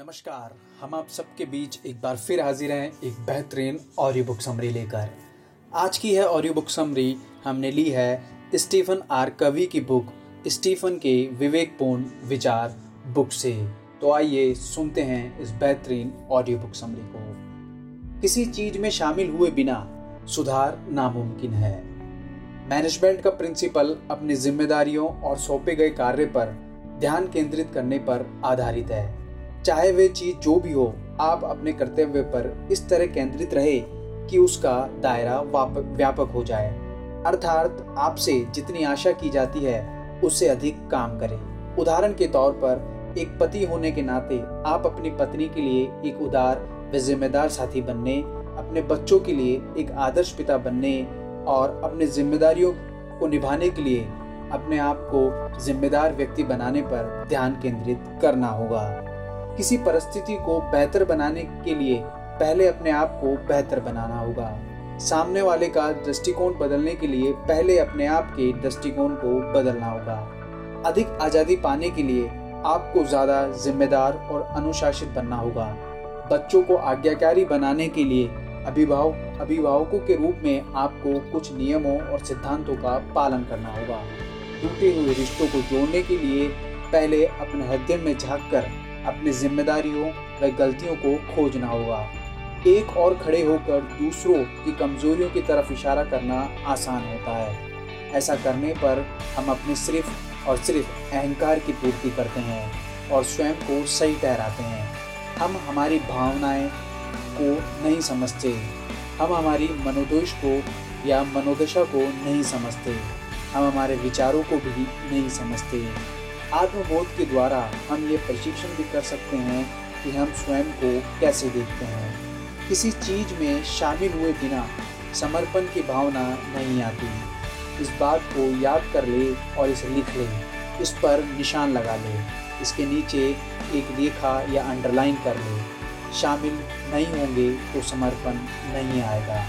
नमस्कार, हम आप सबके बीच एक बार फिर हाजिर हैं एक बेहतरीन ऑडियो बुक समरी लेकर। आज की है ऑडियो बुक समरी हमने ली है स्टीफन आर कवि की बुक स्टीफन के विवेकपूर्ण विचार बुक से। तो आइए सुनते हैं इस बेहतरीन ऑडियो बुक समरी को। किसी चीज़ में शामिल हुए बिना सुधार नामुमकिन है। मैनेजमेंट का प्रिंसिपल अपनी जिम्मेदारियों और सौंपे गए कार्य पर ध्यान केंद्रित करने पर आधारित है। चाहे वे चीज़ जो भी हो, आप अपने कर्तव्य पर इस तरह केंद्रित रहे कि उसका दायरा व्यापक हो जाए। अर्थात आपसे जितनी आशा की जाती है, उससे अधिक काम करें। उदाहरण के तौर पर, एक पति होने के नाते आप अपनी पत्नी के लिए एक उदार व जिम्मेदार साथी बनने, अपने बच्चों के लिए एक आदर्श पिता बनने और अपने जिम्मेदारियों को निभाने के लिए अपने आप को जिम्मेदार व्यक्ति बनाने पर ध्यान केंद्रित करना होगा। किसी परिस्थिति को बेहतर बनाने के लिए पहले अपने आप को बेहतर बनाना होगा। सामने वाले का दृष्टिकोण बदलने के लिए पहले अपने आप के दृष्टिकोण को बदलना होगा। अधिक आज़ादी पाने के लिए आपको ज़्यादा जिम्मेदार और अनुशासित बनना होगा। बच्चों को आज्ञाकारी बनाने के लिए अभिभावक अभिभावकों के रूप में आपको कुछ नियमों और सिद्धांतों का पालन करना होगा। टूटे हुए रिश्तों को जोड़ने के लिए पहले अपने हृदय में झाँक कर अपनी जिम्मेदारियों व गलतियों को खोजना होगा। एक और खड़े होकर दूसरों की कमजोरियों की तरफ़ इशारा करना आसान होता है। ऐसा करने पर हम अपने सिर्फ़ और सिर्फ़ अहंकार की पूर्ति करते हैं और स्वयं को सही ठहराते हैं। हम हमारी भावनाएँ को नहीं समझते। हम हमारी मनोदोष को या मनोदशा को नहीं समझते। हम हमारे विचारों को भी नहीं समझते। आत्मबोध के द्वारा हम ये प्रशिक्षण भी कर सकते हैं कि हम स्वयं को कैसे देखते हैं। किसी चीज़ में शामिल हुए बिना समर्पण की भावना नहीं आती। इस बात को याद कर ले और इसे लिख ले। इस पर निशान लगा ले। इसके नीचे एक रेखा या अंडरलाइन कर ले। शामिल नहीं होंगे तो समर्पण नहीं आएगा।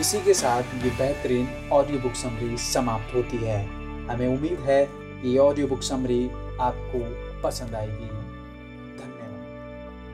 इसी के साथ ये बेहतरीन ऑडियो बुक समरी समाप्त होती है। हमें उम्मीद है ये ऑडियो बुक समरी आपको पसंद आएगी।